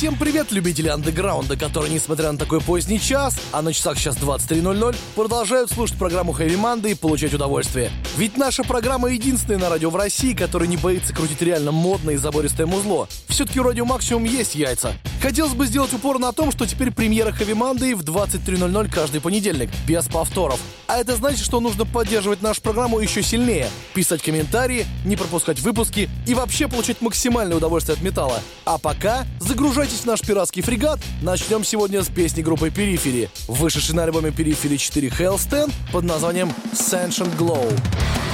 Всем привет, любители андеграунда, которые, несмотря на такой поздний час, а на часах сейчас 23.00, продолжают слушать программу Heavy Monday и получать удовольствие. Ведь наша программа единственная на радио в России, которая не боится крутить реально модное и забористое музло. Все-таки у радио Максимум есть яйца. Хотелось бы сделать упор на том, что теперь премьера Heavy Monday в 23.00 каждый понедельник, без повторов. А это значит, что нужно поддерживать нашу программу еще сильнее, писать комментарии, не пропускать выпуски и вообще получать максимальное удовольствие от металла. А пока загружайтесь в наш пиратский фрегат. Начнем сегодня с песни группы Перифери, вышедшей на альбоме Перифери 4 Hellstand под названием Sentient Glow.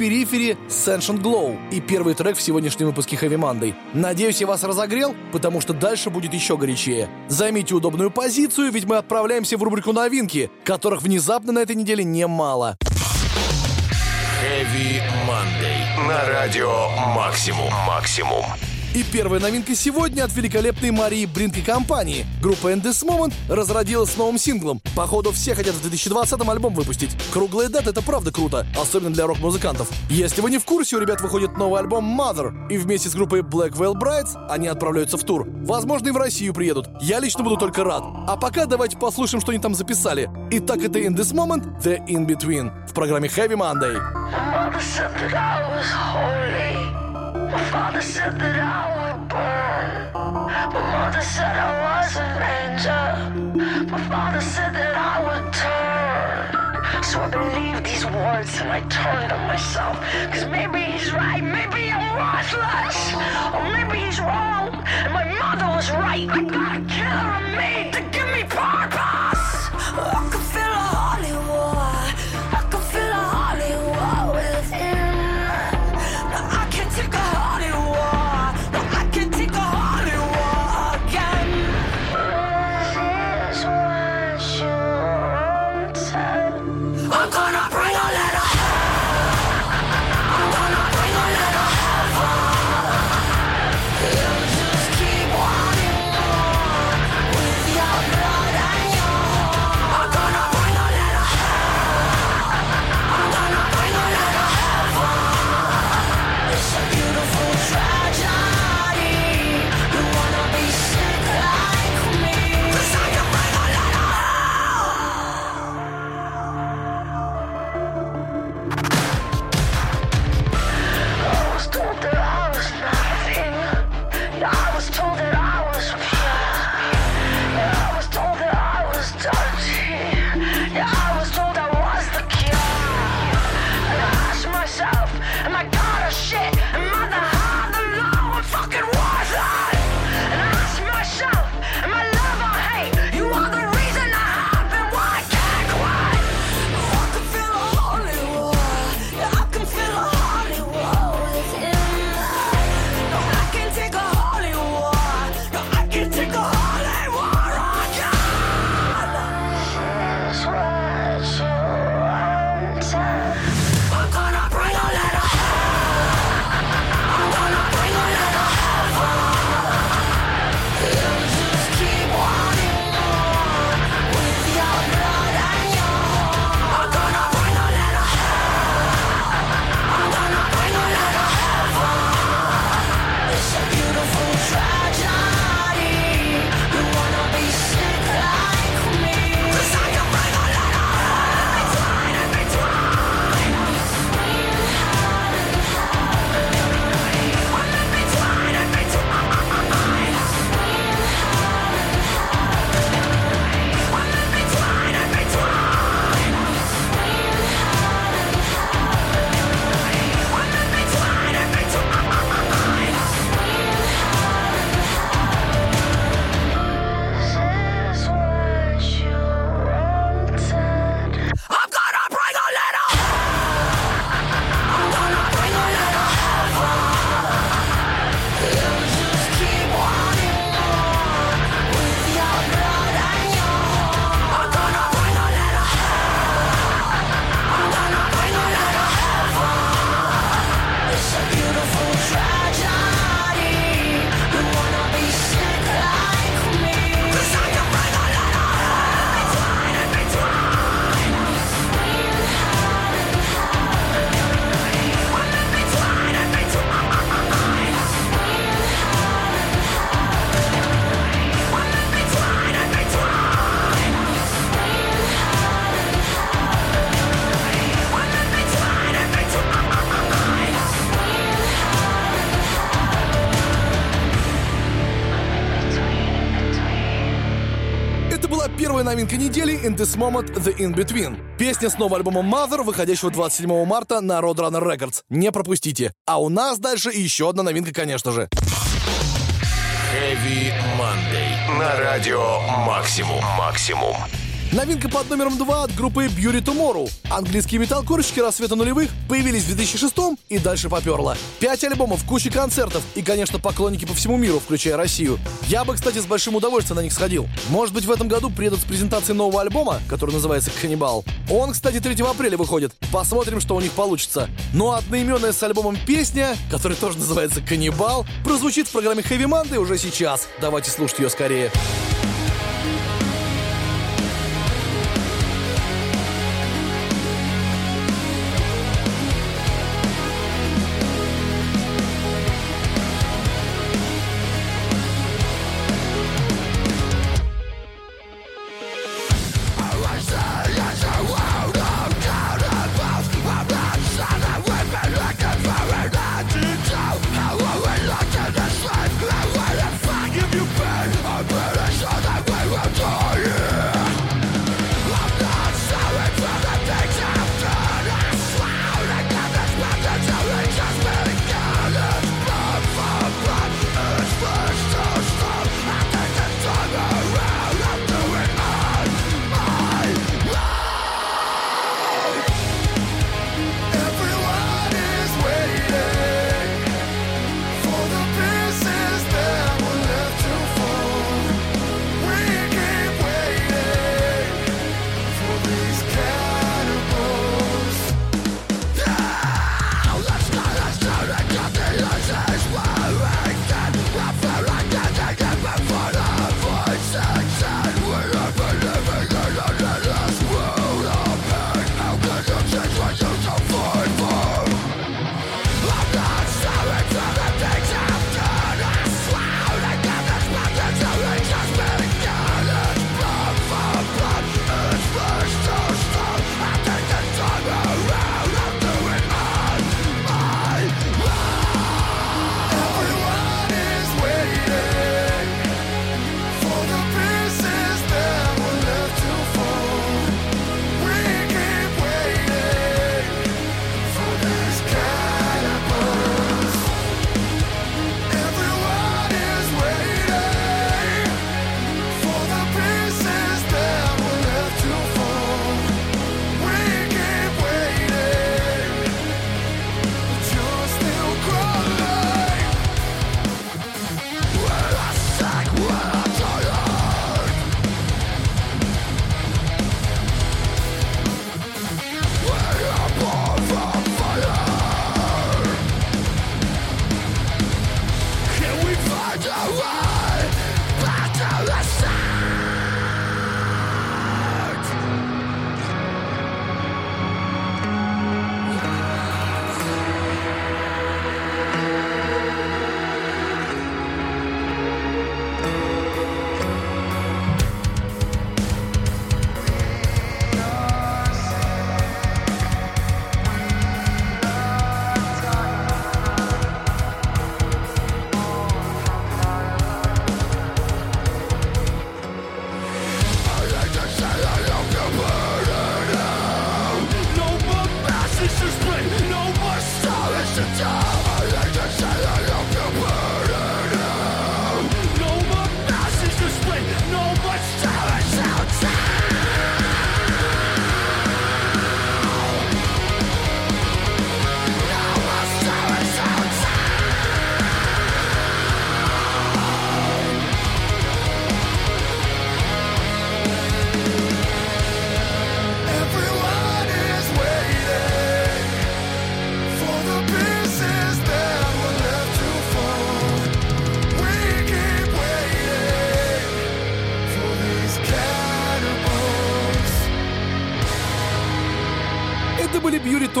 Перифери Sentient Glow и первый трек в сегодняшнем выпуске Heavy Monday. Надеюсь, я вас разогрел, потому что дальше будет еще горячее. Займите удобную позицию, ведь мы отправляемся в рубрику новинки, которых внезапно на этой неделе немало. Heavy Monday. На радио «Максимум». «Максимум». И первая новинка сегодня от великолепной Марии Бринк и компании. Группа In This Moment разродилась новым синглом. Походу, все хотят в 2020-м альбом выпустить. Круглая дата — это правда круто, особенно для рок-музыкантов. Если вы не в курсе, у ребят выходит новый альбом Mother, и вместе с группой Black Veil Brides они отправляются в тур. Возможно, и в Россию приедут. Я лично буду только рад. А пока давайте послушаем, что они там записали. Итак, это In This Moment, The In Between в программе Heavy Monday. Mother said. My father said that I would burn. My mother said I was an angel. My father said that I would turn. So I believed these words and I turned on myself. Cause maybe he's right, maybe I'm worthless. Or maybe he's wrong. And my mother was right. I got a killer in me to give me purpose. Oh, I This Moment The In Between. Песня с нового альбома Mother, выходящего 27 марта на Roadrunner Records. Не пропустите. А у нас дальше еще одна новинка, конечно же. Heavy Monday. На радио «Максимум». «Максимум». Новинка под номером 2 от группы Beauty Tomorrow. Английские металл-корщики рассвета нулевых появились в 2006 и дальше поперло. Пять альбомов, куча концертов и, конечно, поклонники по всему миру, включая Россию. Я бы, кстати, с большим удовольствием на них сходил. Может быть, в этом году приедут с презентацией нового альбома, который называется «Каннибал». Он, кстати, 3 апреля выходит. Посмотрим, что у них получится. Ну а одноименная с альбомом песня, которая тоже называется «Каннибал», прозвучит в программе Heavy Monday уже сейчас. Давайте слушать ее скорее.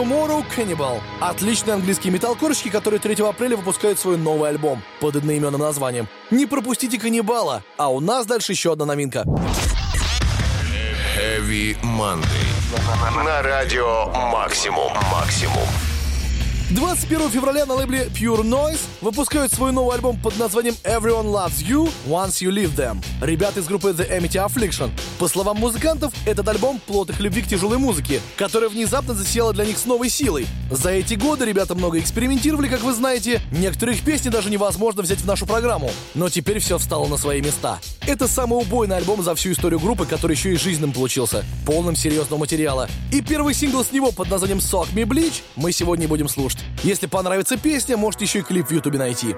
Tomorrow Cannibal. Отличные английские металлкорщики, которые 3 апреля выпускают свой новый альбом под одноименным названием. Не пропустите Каннибала, а у нас дальше еще одна новинка. Heavy Monday. На радио «Максимум». «Максимум». 21 февраля на лейбле Pure Noise выпускают свой новый альбом под названием Everyone Loves You Once You Leave Them. Ребята из группы The Amity Affliction. По словам музыкантов, этот альбом — плод их любви к тяжелой музыке, которая внезапно засела для них с новой силой. За эти годы ребята много экспериментировали, как вы знаете. Некоторые их песни даже невозможно взять в нашу программу. Но теперь все встало на свои места. Это самый убойный альбом за всю историю группы, который еще и жизненным получился. Полным серьезного материала. И первый сингл с него под названием Sock Me Bleach мы сегодня будем слушать. Если понравится песня, можете еще и клип в ютубе найти.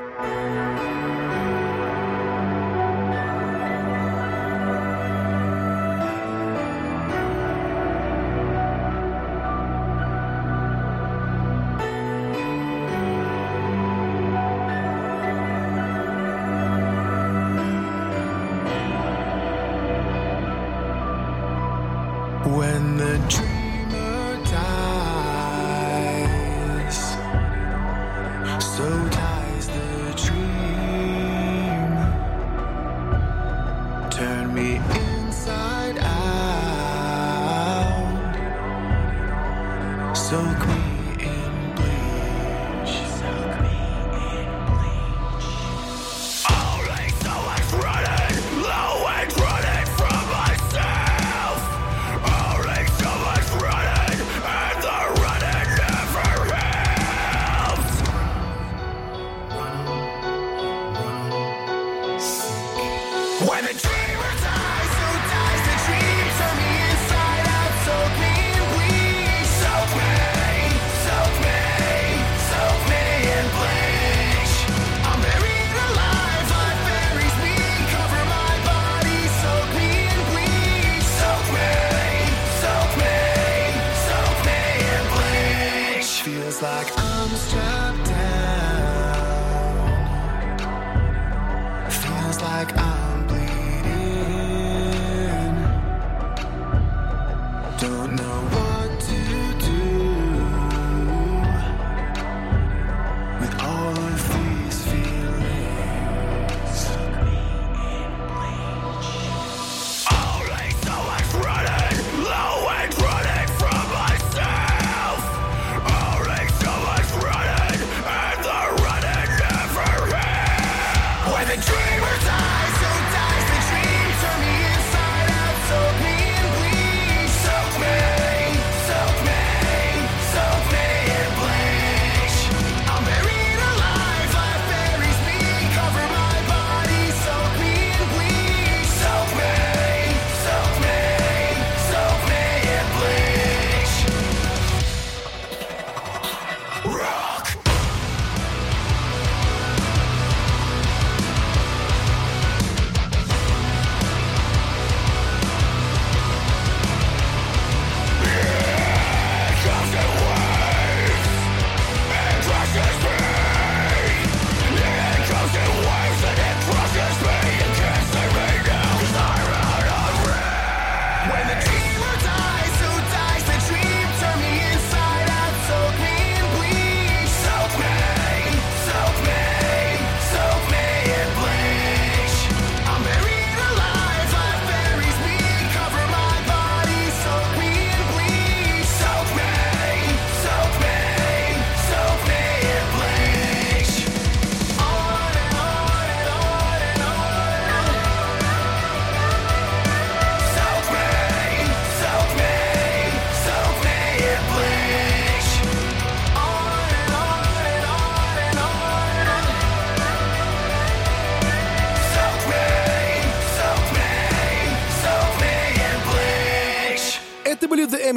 so clean.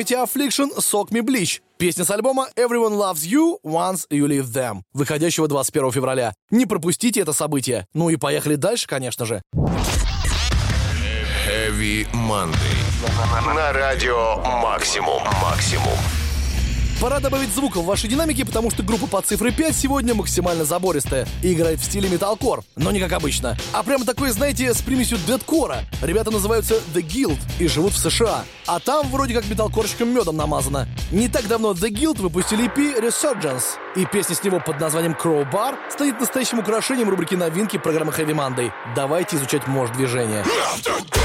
Amity Affliction Sock Me Bleach. Песня с альбома Everyone Loves You Once You Leave Them, выходящего 21 февраля. Не пропустите это событие. Ну и поехали дальше, конечно же. Heavy Monday. На радио Максимум. Максимум. Пора добавить звука в ваши динамики, потому что группа под цифрой 5 сегодня максимально забористая и играет в стиле металкор, но не как обычно, а прямо такой, знаете, с примесью дедкора. Ребята называются The Guild и живут в США, а там вроде как металкорщиком медом намазано. Не так давно The Guild выпустили EP Resurgence, и песня с него под названием Crowbar станет настоящим украшением рубрики новинки программы Heavy Monday. Давайте изучать мощь движения. Soak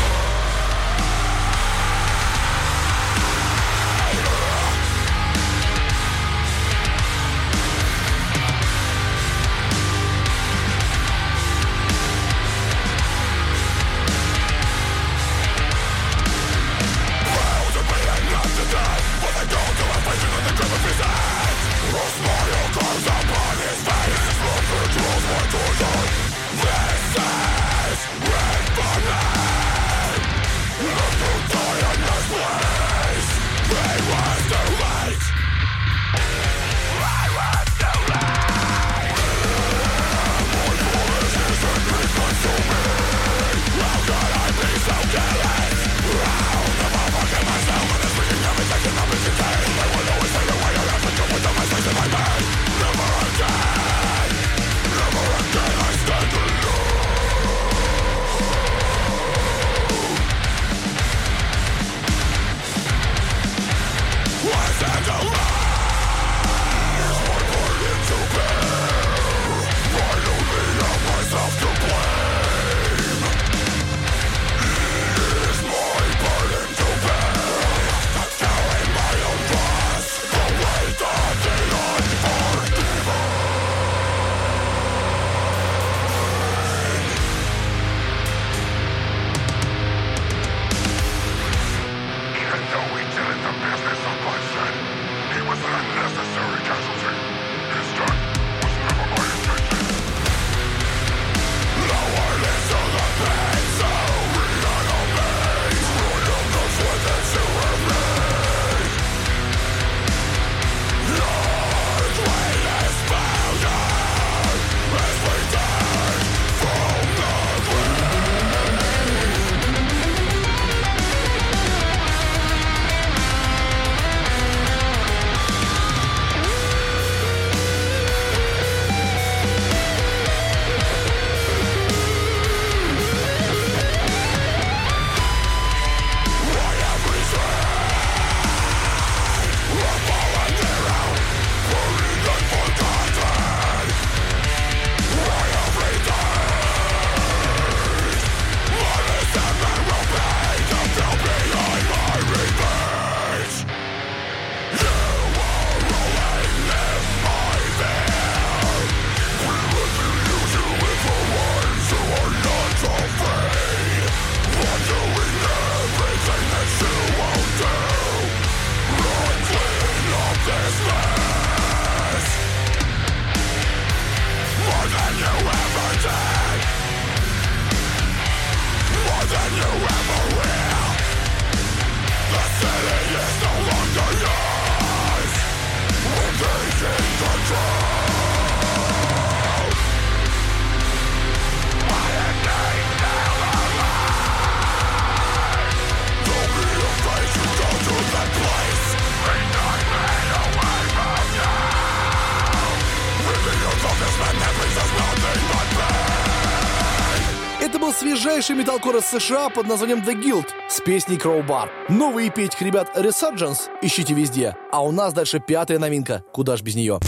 свежайший металкор из США под названием The Guild с песней Crowbar. Новый EP этих ребят Resurgence ищите везде. А у нас дальше пятая новинка. Куда ж без нее?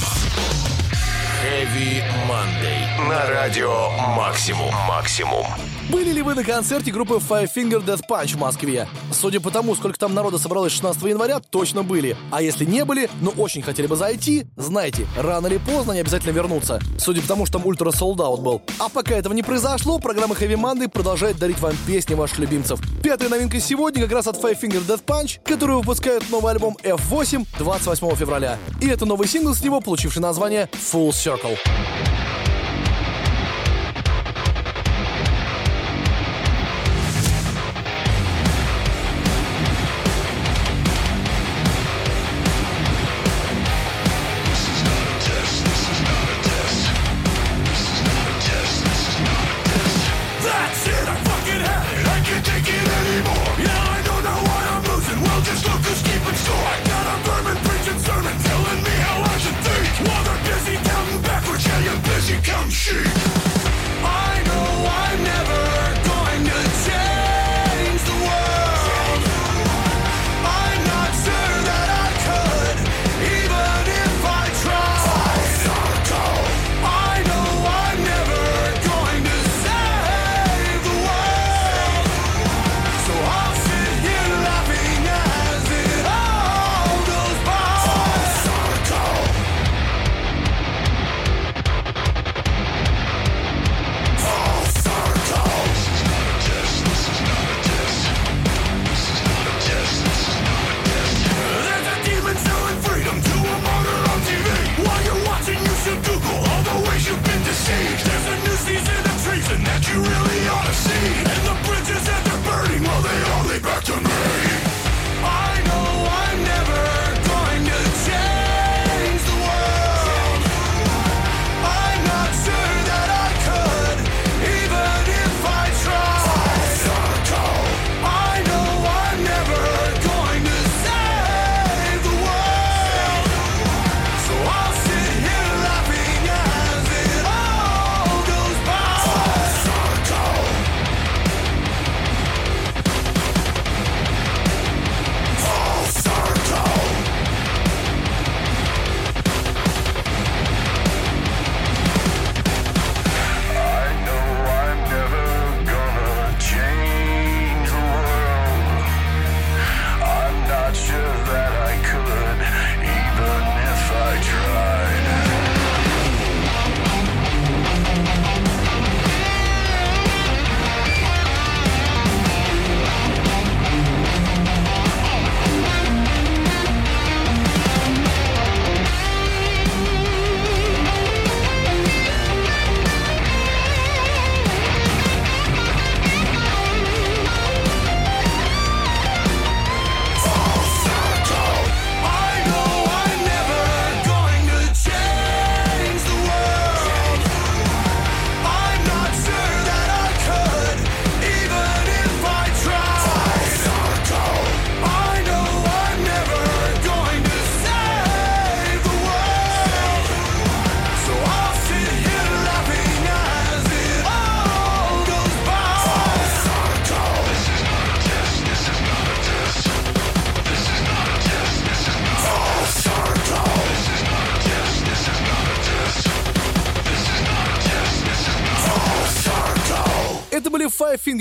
Heavy Monday. На радио Максимум. Максимум. Были ли вы на концерте группы Five Finger Death Punch в Москве? Судя по тому, сколько там народа собралось 16 января, точно были. А если не были, но очень хотели бы зайти, знайте, рано или поздно они обязательно вернутся. Судя по тому, что там ультра солдат был. А пока этого не произошло, программа Heavy Monday продолжает дарить вам песни ваших любимцев. Пятая новинка сегодня как раз от Five Finger Death Punch, которые выпускают новый альбом F8 28 февраля. И это новый сингл с него, получивший название Full Circle.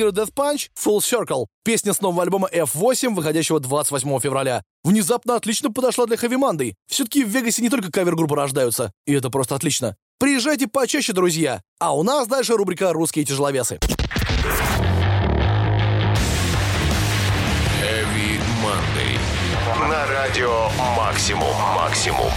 Finger Death Punch Full Circle. Песня с нового альбома F8, выходящего 28 февраля. Внезапно отлично подошла для Heavy Monday. Все-таки в Вегасе не только кавер-группы рождаются. И это просто отлично. Приезжайте почаще, друзья. А у нас дальше рубрика «Русские тяжеловесы». Heavy Monday. На радио Максимум. Максимум.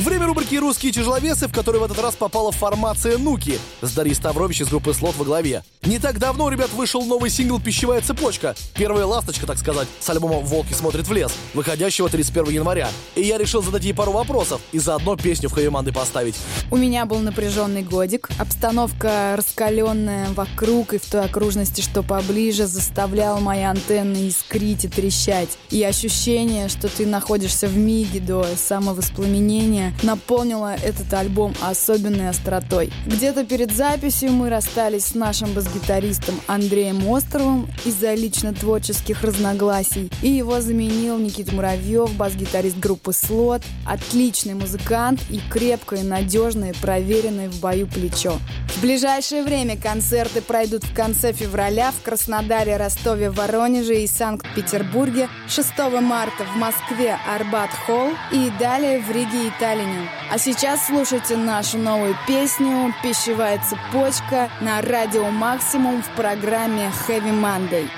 Время рубрики «Русские тяжеловесы», в которой в этот раз попала формация «Нуки» с Дарьей Ставрович из группы «Слот» во главе. Не так давно у ребят вышел новый сингл «Пищевая цепочка», первая ласточка, так сказать, с альбома «Волки смотрят в лес», выходящего 31 января. И я решил задать ей пару вопросов и заодно песню в хэви поставить. У меня был напряженный годик. Обстановка раскаленная вокруг и в той окружности, что поближе, заставляла мои антенны искрить и трещать. И ощущение, что ты находишься в миге до самовоспламенения, наполнила этот альбом особенной остротой. Где-то перед записью мы расстались с нашим бас-гитаристом Андреем Островым из-за лично творческих разногласий, и его заменил Никита Муравьев, бас-гитарист группы «Слот», отличный музыкант и крепкое, надежное, проверенное в бою плечо. В ближайшее время концерты пройдут в конце февраля в Краснодаре, Ростове, Воронеже и Санкт-Петербурге, 6 марта в Москве Арбат-Холл и далее в Риге и Таллине. А сейчас слушайте нашу новую песню «Пищевая цепочка» на радио «Максимум» в программе «Heavy Monday».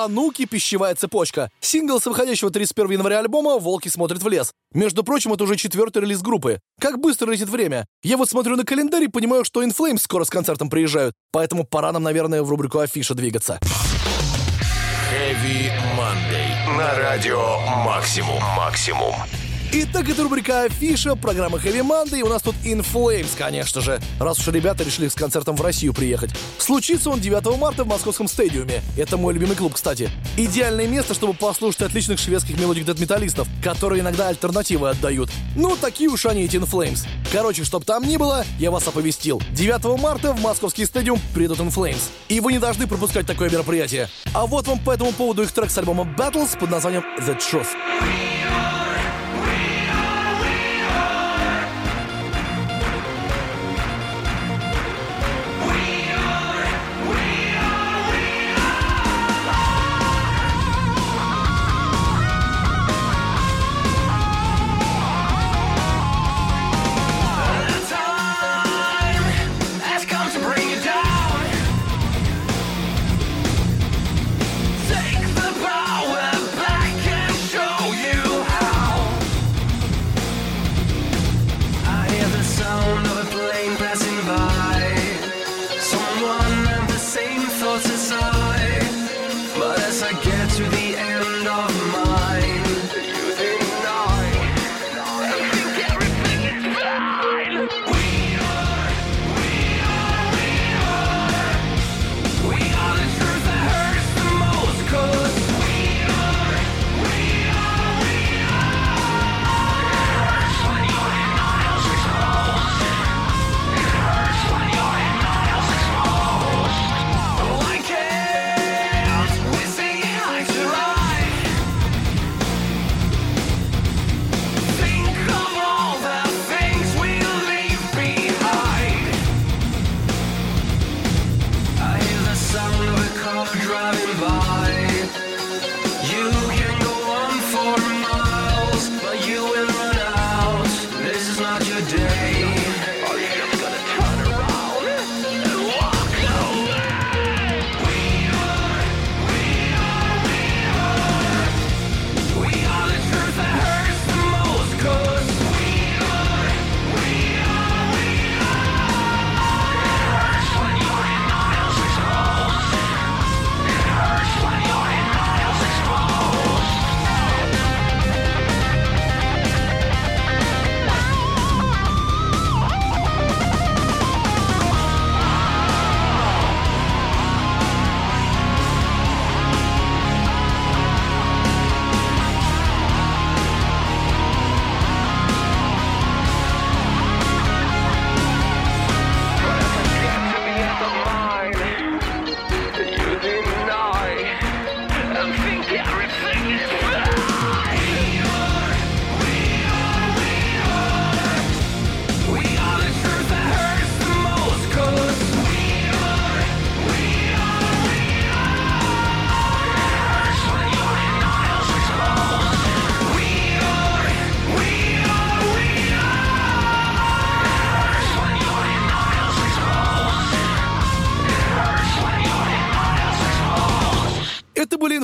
Это была «Нуки. Пищевая цепочка». Сингл с выходящего 31 января альбома «Волки смотрят в лес». Между прочим, это уже четвертый релиз группы. Как быстро летит время. Я вот смотрю на календарь и понимаю, что In Flames скоро с концертом приезжают. Поэтому пора нам, наверное, в рубрику «Афиша» двигаться. Heavy Monday. На радио Максимум. Максимум. Итак, это рубрика «Афиша», программа Heavy Monday, и у нас тут In Flames, конечно же, раз уж ребята решили с концертом в Россию приехать. Случится он 9 марта в московском стадиуме. Это мой любимый клуб, кстати. Идеальное место, чтобы послушать отличных шведских melodic death-металлистов, которые иногда альтернативы отдают. Ну, такие уж они, эти In Flames. Короче, чтоб там ни было, я вас оповестил. 9 марта в московский стадиум придут In Flames. И вы не должны пропускать такое мероприятие. А вот вам по этому поводу их трек с альбома Battles под названием The Truth.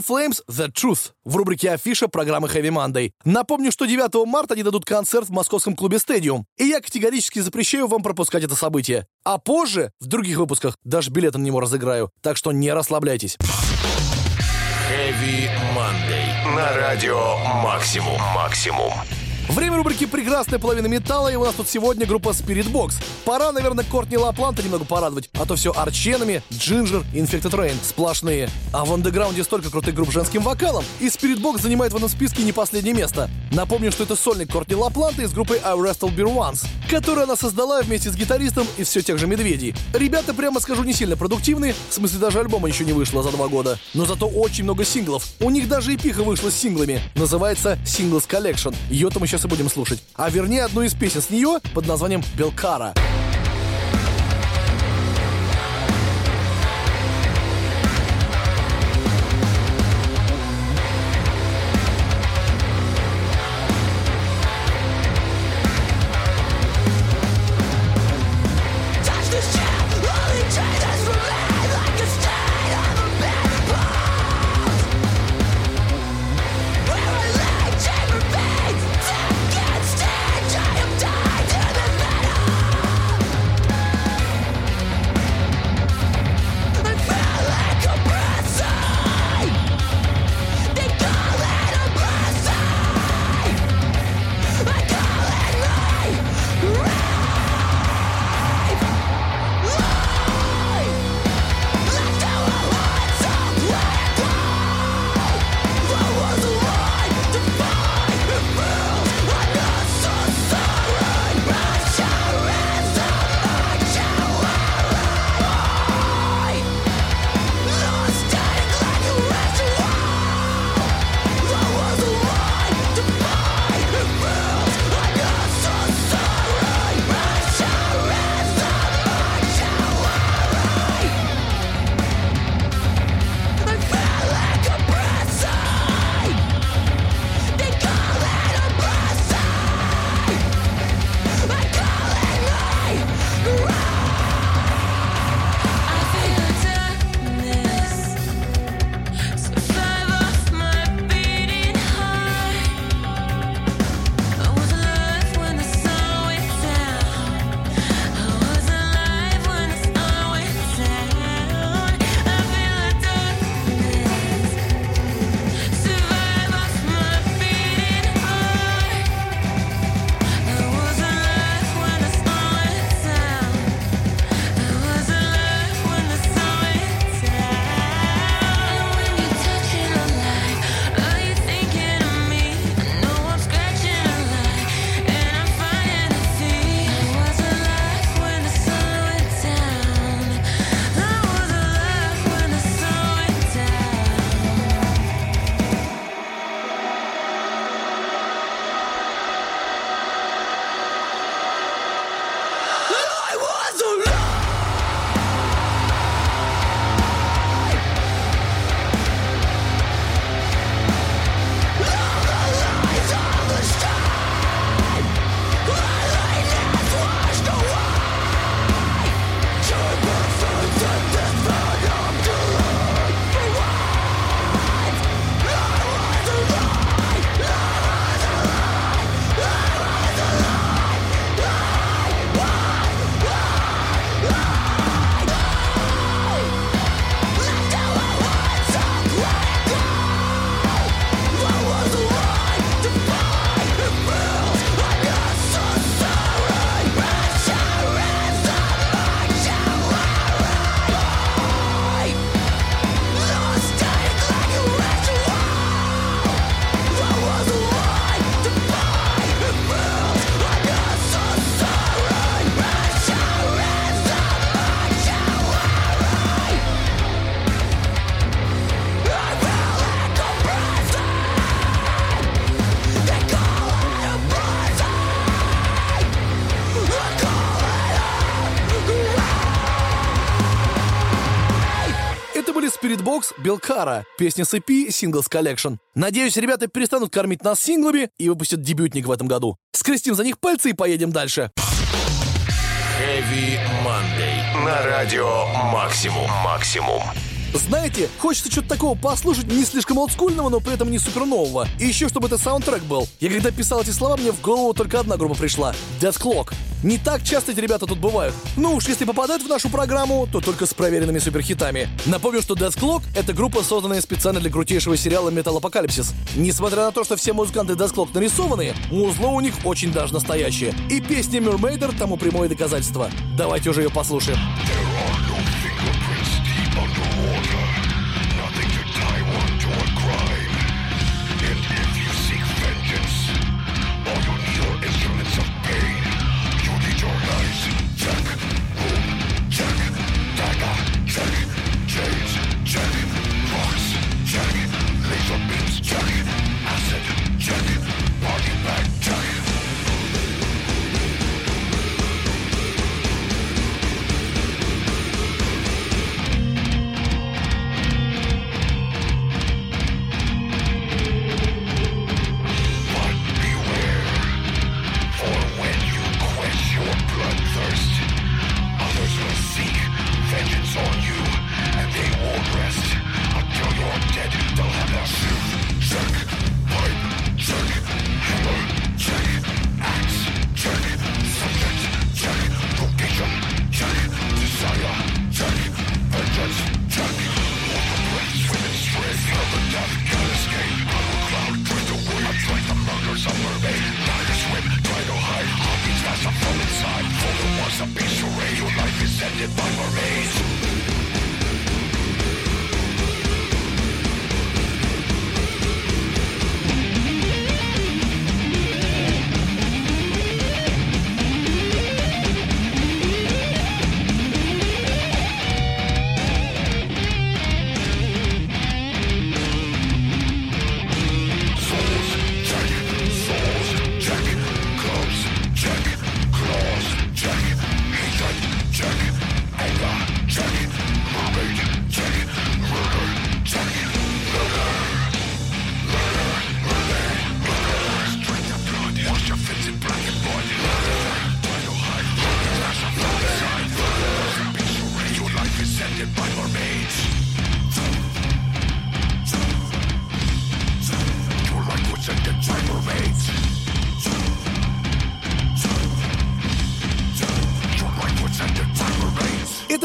Flames The Truth в рубрике Афиша программы Heavy Monday. Напомню, что 9 марта они дадут концерт в московском клубе Stadium, и я категорически запрещаю вам пропускать это событие. А позже, в других выпусках, даже билеты на него разыграю, так что не расслабляйтесь. Heavy Monday. На радио Максимум. Максимум. Время рубрики «Прекрасная половина металла», и у нас тут сегодня группа Spirit Box. Пора, наверное, Кортни Лапланта немного порадовать, а то все арченами, Джинджер, Infected Rain сплошные. А в андеграунде столько крутых групп женским вокалом, и Spirit Box занимает в этом списке не последнее место. Напомню, что это сольник Кортни Лапланта из группы I Wrestle Beer Once, которую она создала вместе с гитаристом из все тех же «Медведей». Ребята, прямо скажу, не сильно продуктивные, в смысле даже альбома еще не вышло за два года, но зато очень много синглов. У них даже эпиха вышла с синглами. Называется Singles Collection. Ее-то мы сейчас и будем слушать. А вернее, одну из песен с нее под названием «Белкара». Touch Box Белкара, песня с EP Singles Collection. Надеюсь, ребята перестанут кормить нас синглами и выпустят дебютник в этом году. Скрестим за них пальцы и поедем дальше. Heavy Monday. На радио Максимум. Максимум. Знаете, хочется что-то такого послушать, не слишком олдскульного, но при этом не супер нового. И еще, чтобы это саундтрек был. Я когда писал эти слова, мне в голову только одна группа пришла. Death Clock. Не так часто эти ребята тут бывают. Ну уж если попадают в нашу программу, то только с проверенными суперхитами. Напомню, что Death Clock — это группа, созданная специально для крутейшего сериала Metal Apocalypse. Несмотря на то, что все музыканты Death Clock нарисованные, музло у них очень даже настоящее. И песня Mermaider тому прямое доказательство. Давайте уже ее послушаем. Это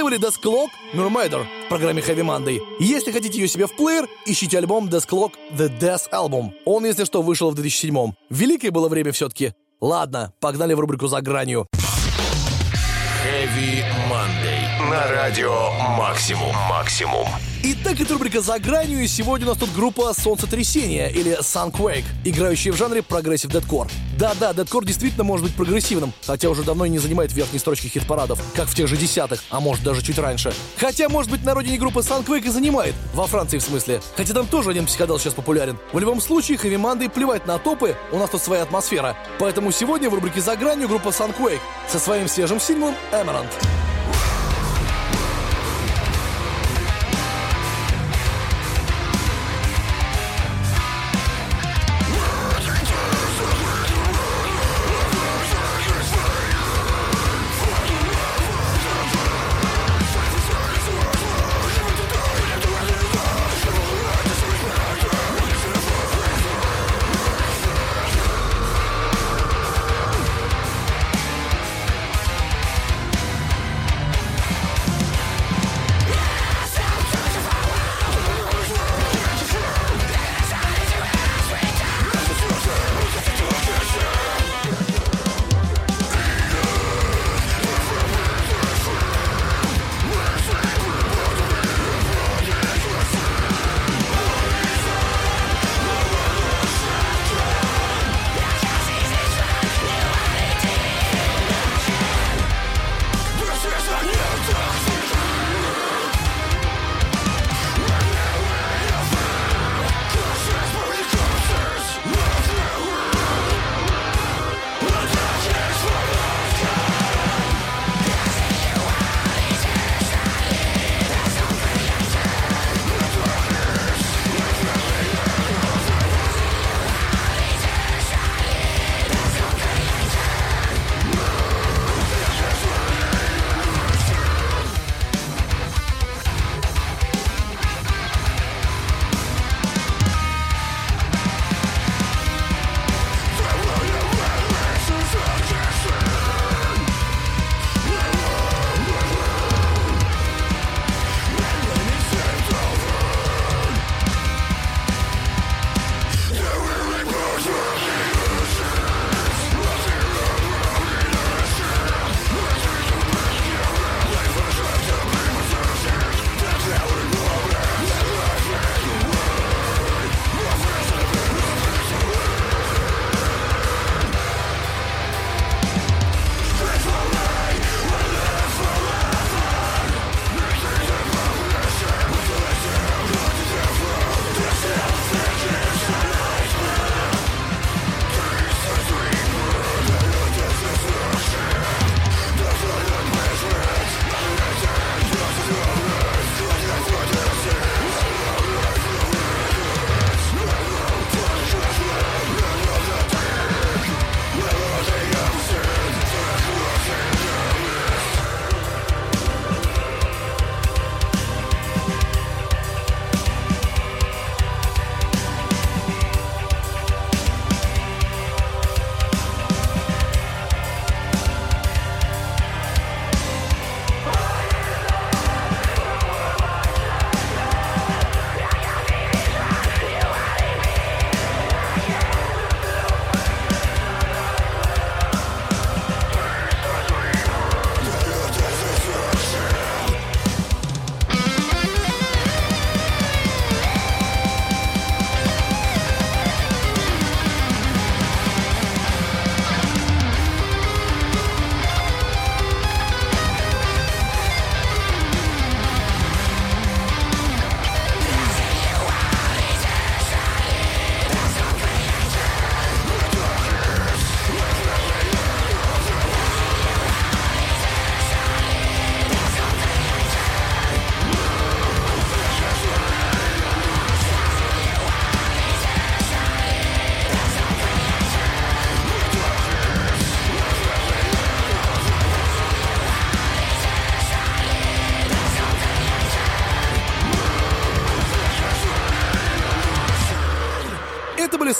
были Dethklok, Mermaider в программе Heavy Monday. Если хотите ее себе в плеер, ищите альбом Dethklok The Dethalbum. Он, если что, вышел в 2007 Великое было время все-таки. Ладно, погнали в рубрику «За гранью». Heavy Monday. На радио Максимум. Максимум. Итак, это рубрика «За гранью», и сегодня у нас тут группа «Солнцетрясение» или «Sunquake», играющая в жанре progressive deathcore. Да-да, deathcore действительно может быть прогрессивным, хотя уже давно и не занимает верхней строчки хит-парадов, как в тех же десятых, а может даже чуть раньше. Хотя, может быть, на родине группы Sunquake и занимает, во Франции в смысле. Хотя там тоже один психодел сейчас популярен. В любом случае, хэви манды плевать на топы, у нас тут своя атмосфера. Поэтому сегодня в рубрике «За гранью» группа Sunquake со своим свежим синглом «Эмерант».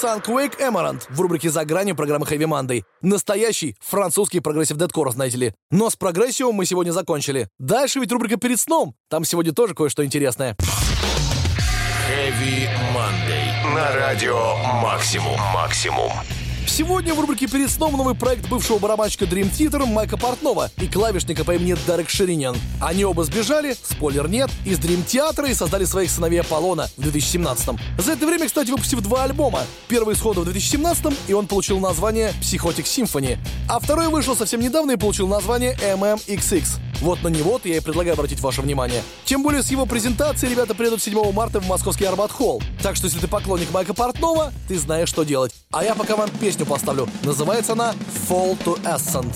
Sunquake Emerald в рубрике «За гранью» программы Heavy Monday. Настоящий французский progressive deathcore, знаете ли. Но с прогрессивом мы сегодня закончили. Дальше ведь рубрика «Перед сном». Там сегодня тоже кое-что интересное. Heavy Monday. На радио Максимум. Максимум. Сегодня в рубрике «Перед сном» новый проект бывшего барабанщика Dream Theater Майка Портноя и клавишника по имени Дерек Шериниан. Они оба сбежали, спойлер нет, из Dream Theater и создали своих сыновей Аполлона в 2017 За это время, кстати, выпустив два альбома. Первый сходу в 2017 и он получил название Psychotic Symphony, а второй вышел совсем недавно и получил название MMXX. Вот на него-то я и предлагаю обратить ваше внимание. Тем более с его презентацией ребята приедут 7 марта в московский Арбат Холл. Так что если ты поклонник Майка Портнова, ты знаешь, что делать. А я пока вам песню поставлю. Называется она Fall to Ascent.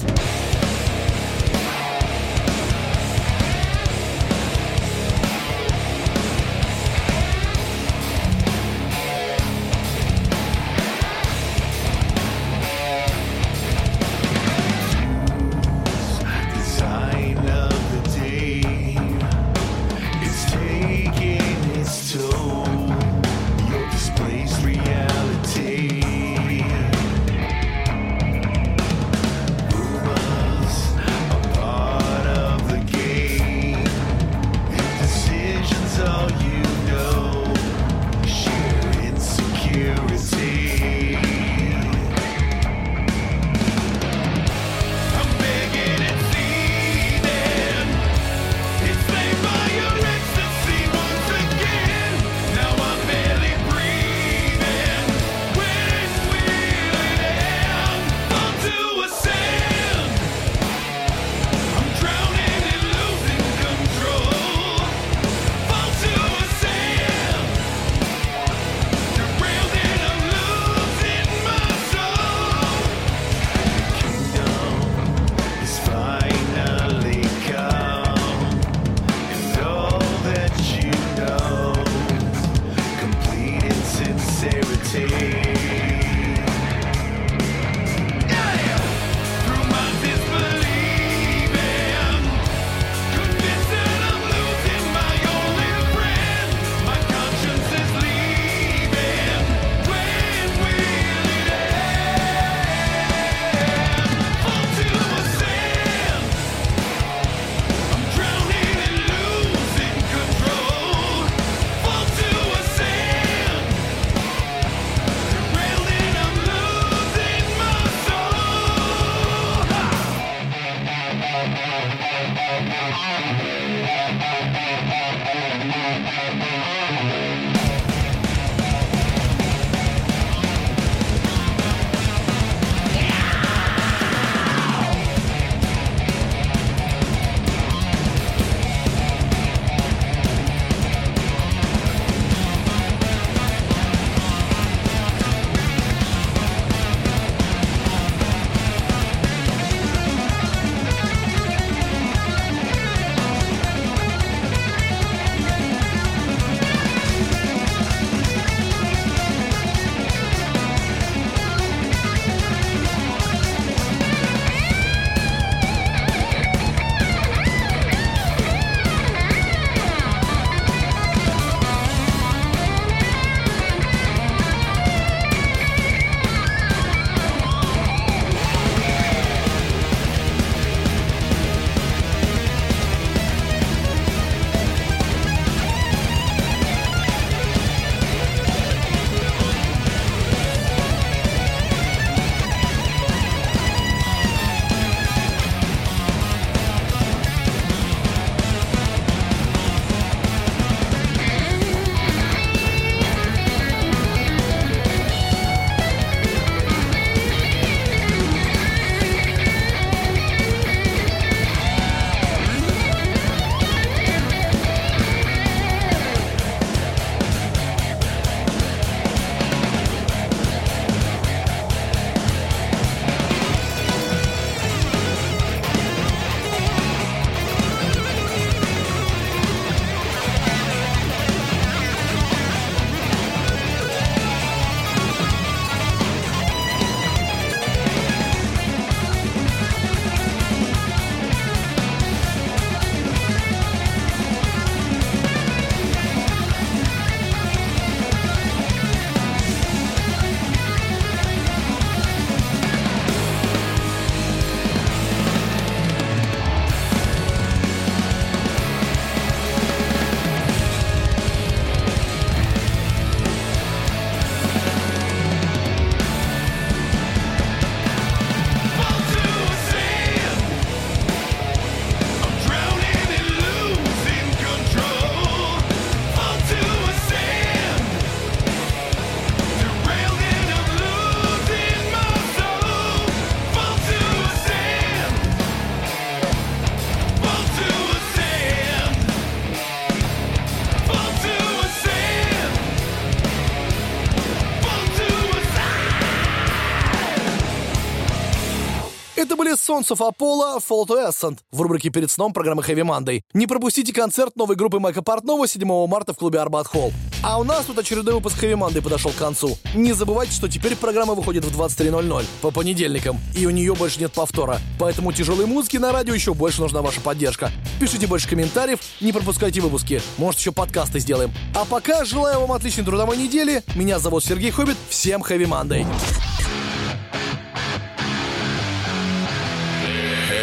Sons of Apollo, Fall to Ascent в рубрике «Перед сном» программы Heavy Monday. Не пропустите концерт новой группы Майка Портнова 7 марта в клубе Арбат Холл. А у нас тут очередной выпуск Heavy Monday подошел к концу. Не забывайте, что теперь программа выходит в 23.00 по понедельникам, и у нее больше нет повтора. Поэтому тяжелой музыки на радио еще больше нужна ваша поддержка. Пишите больше комментариев, не пропускайте выпуски. Может, еще подкасты сделаем. А пока желаю вам отличной трудовой недели. Меня зовут Сергей Хоббит. Всем Heavy Monday.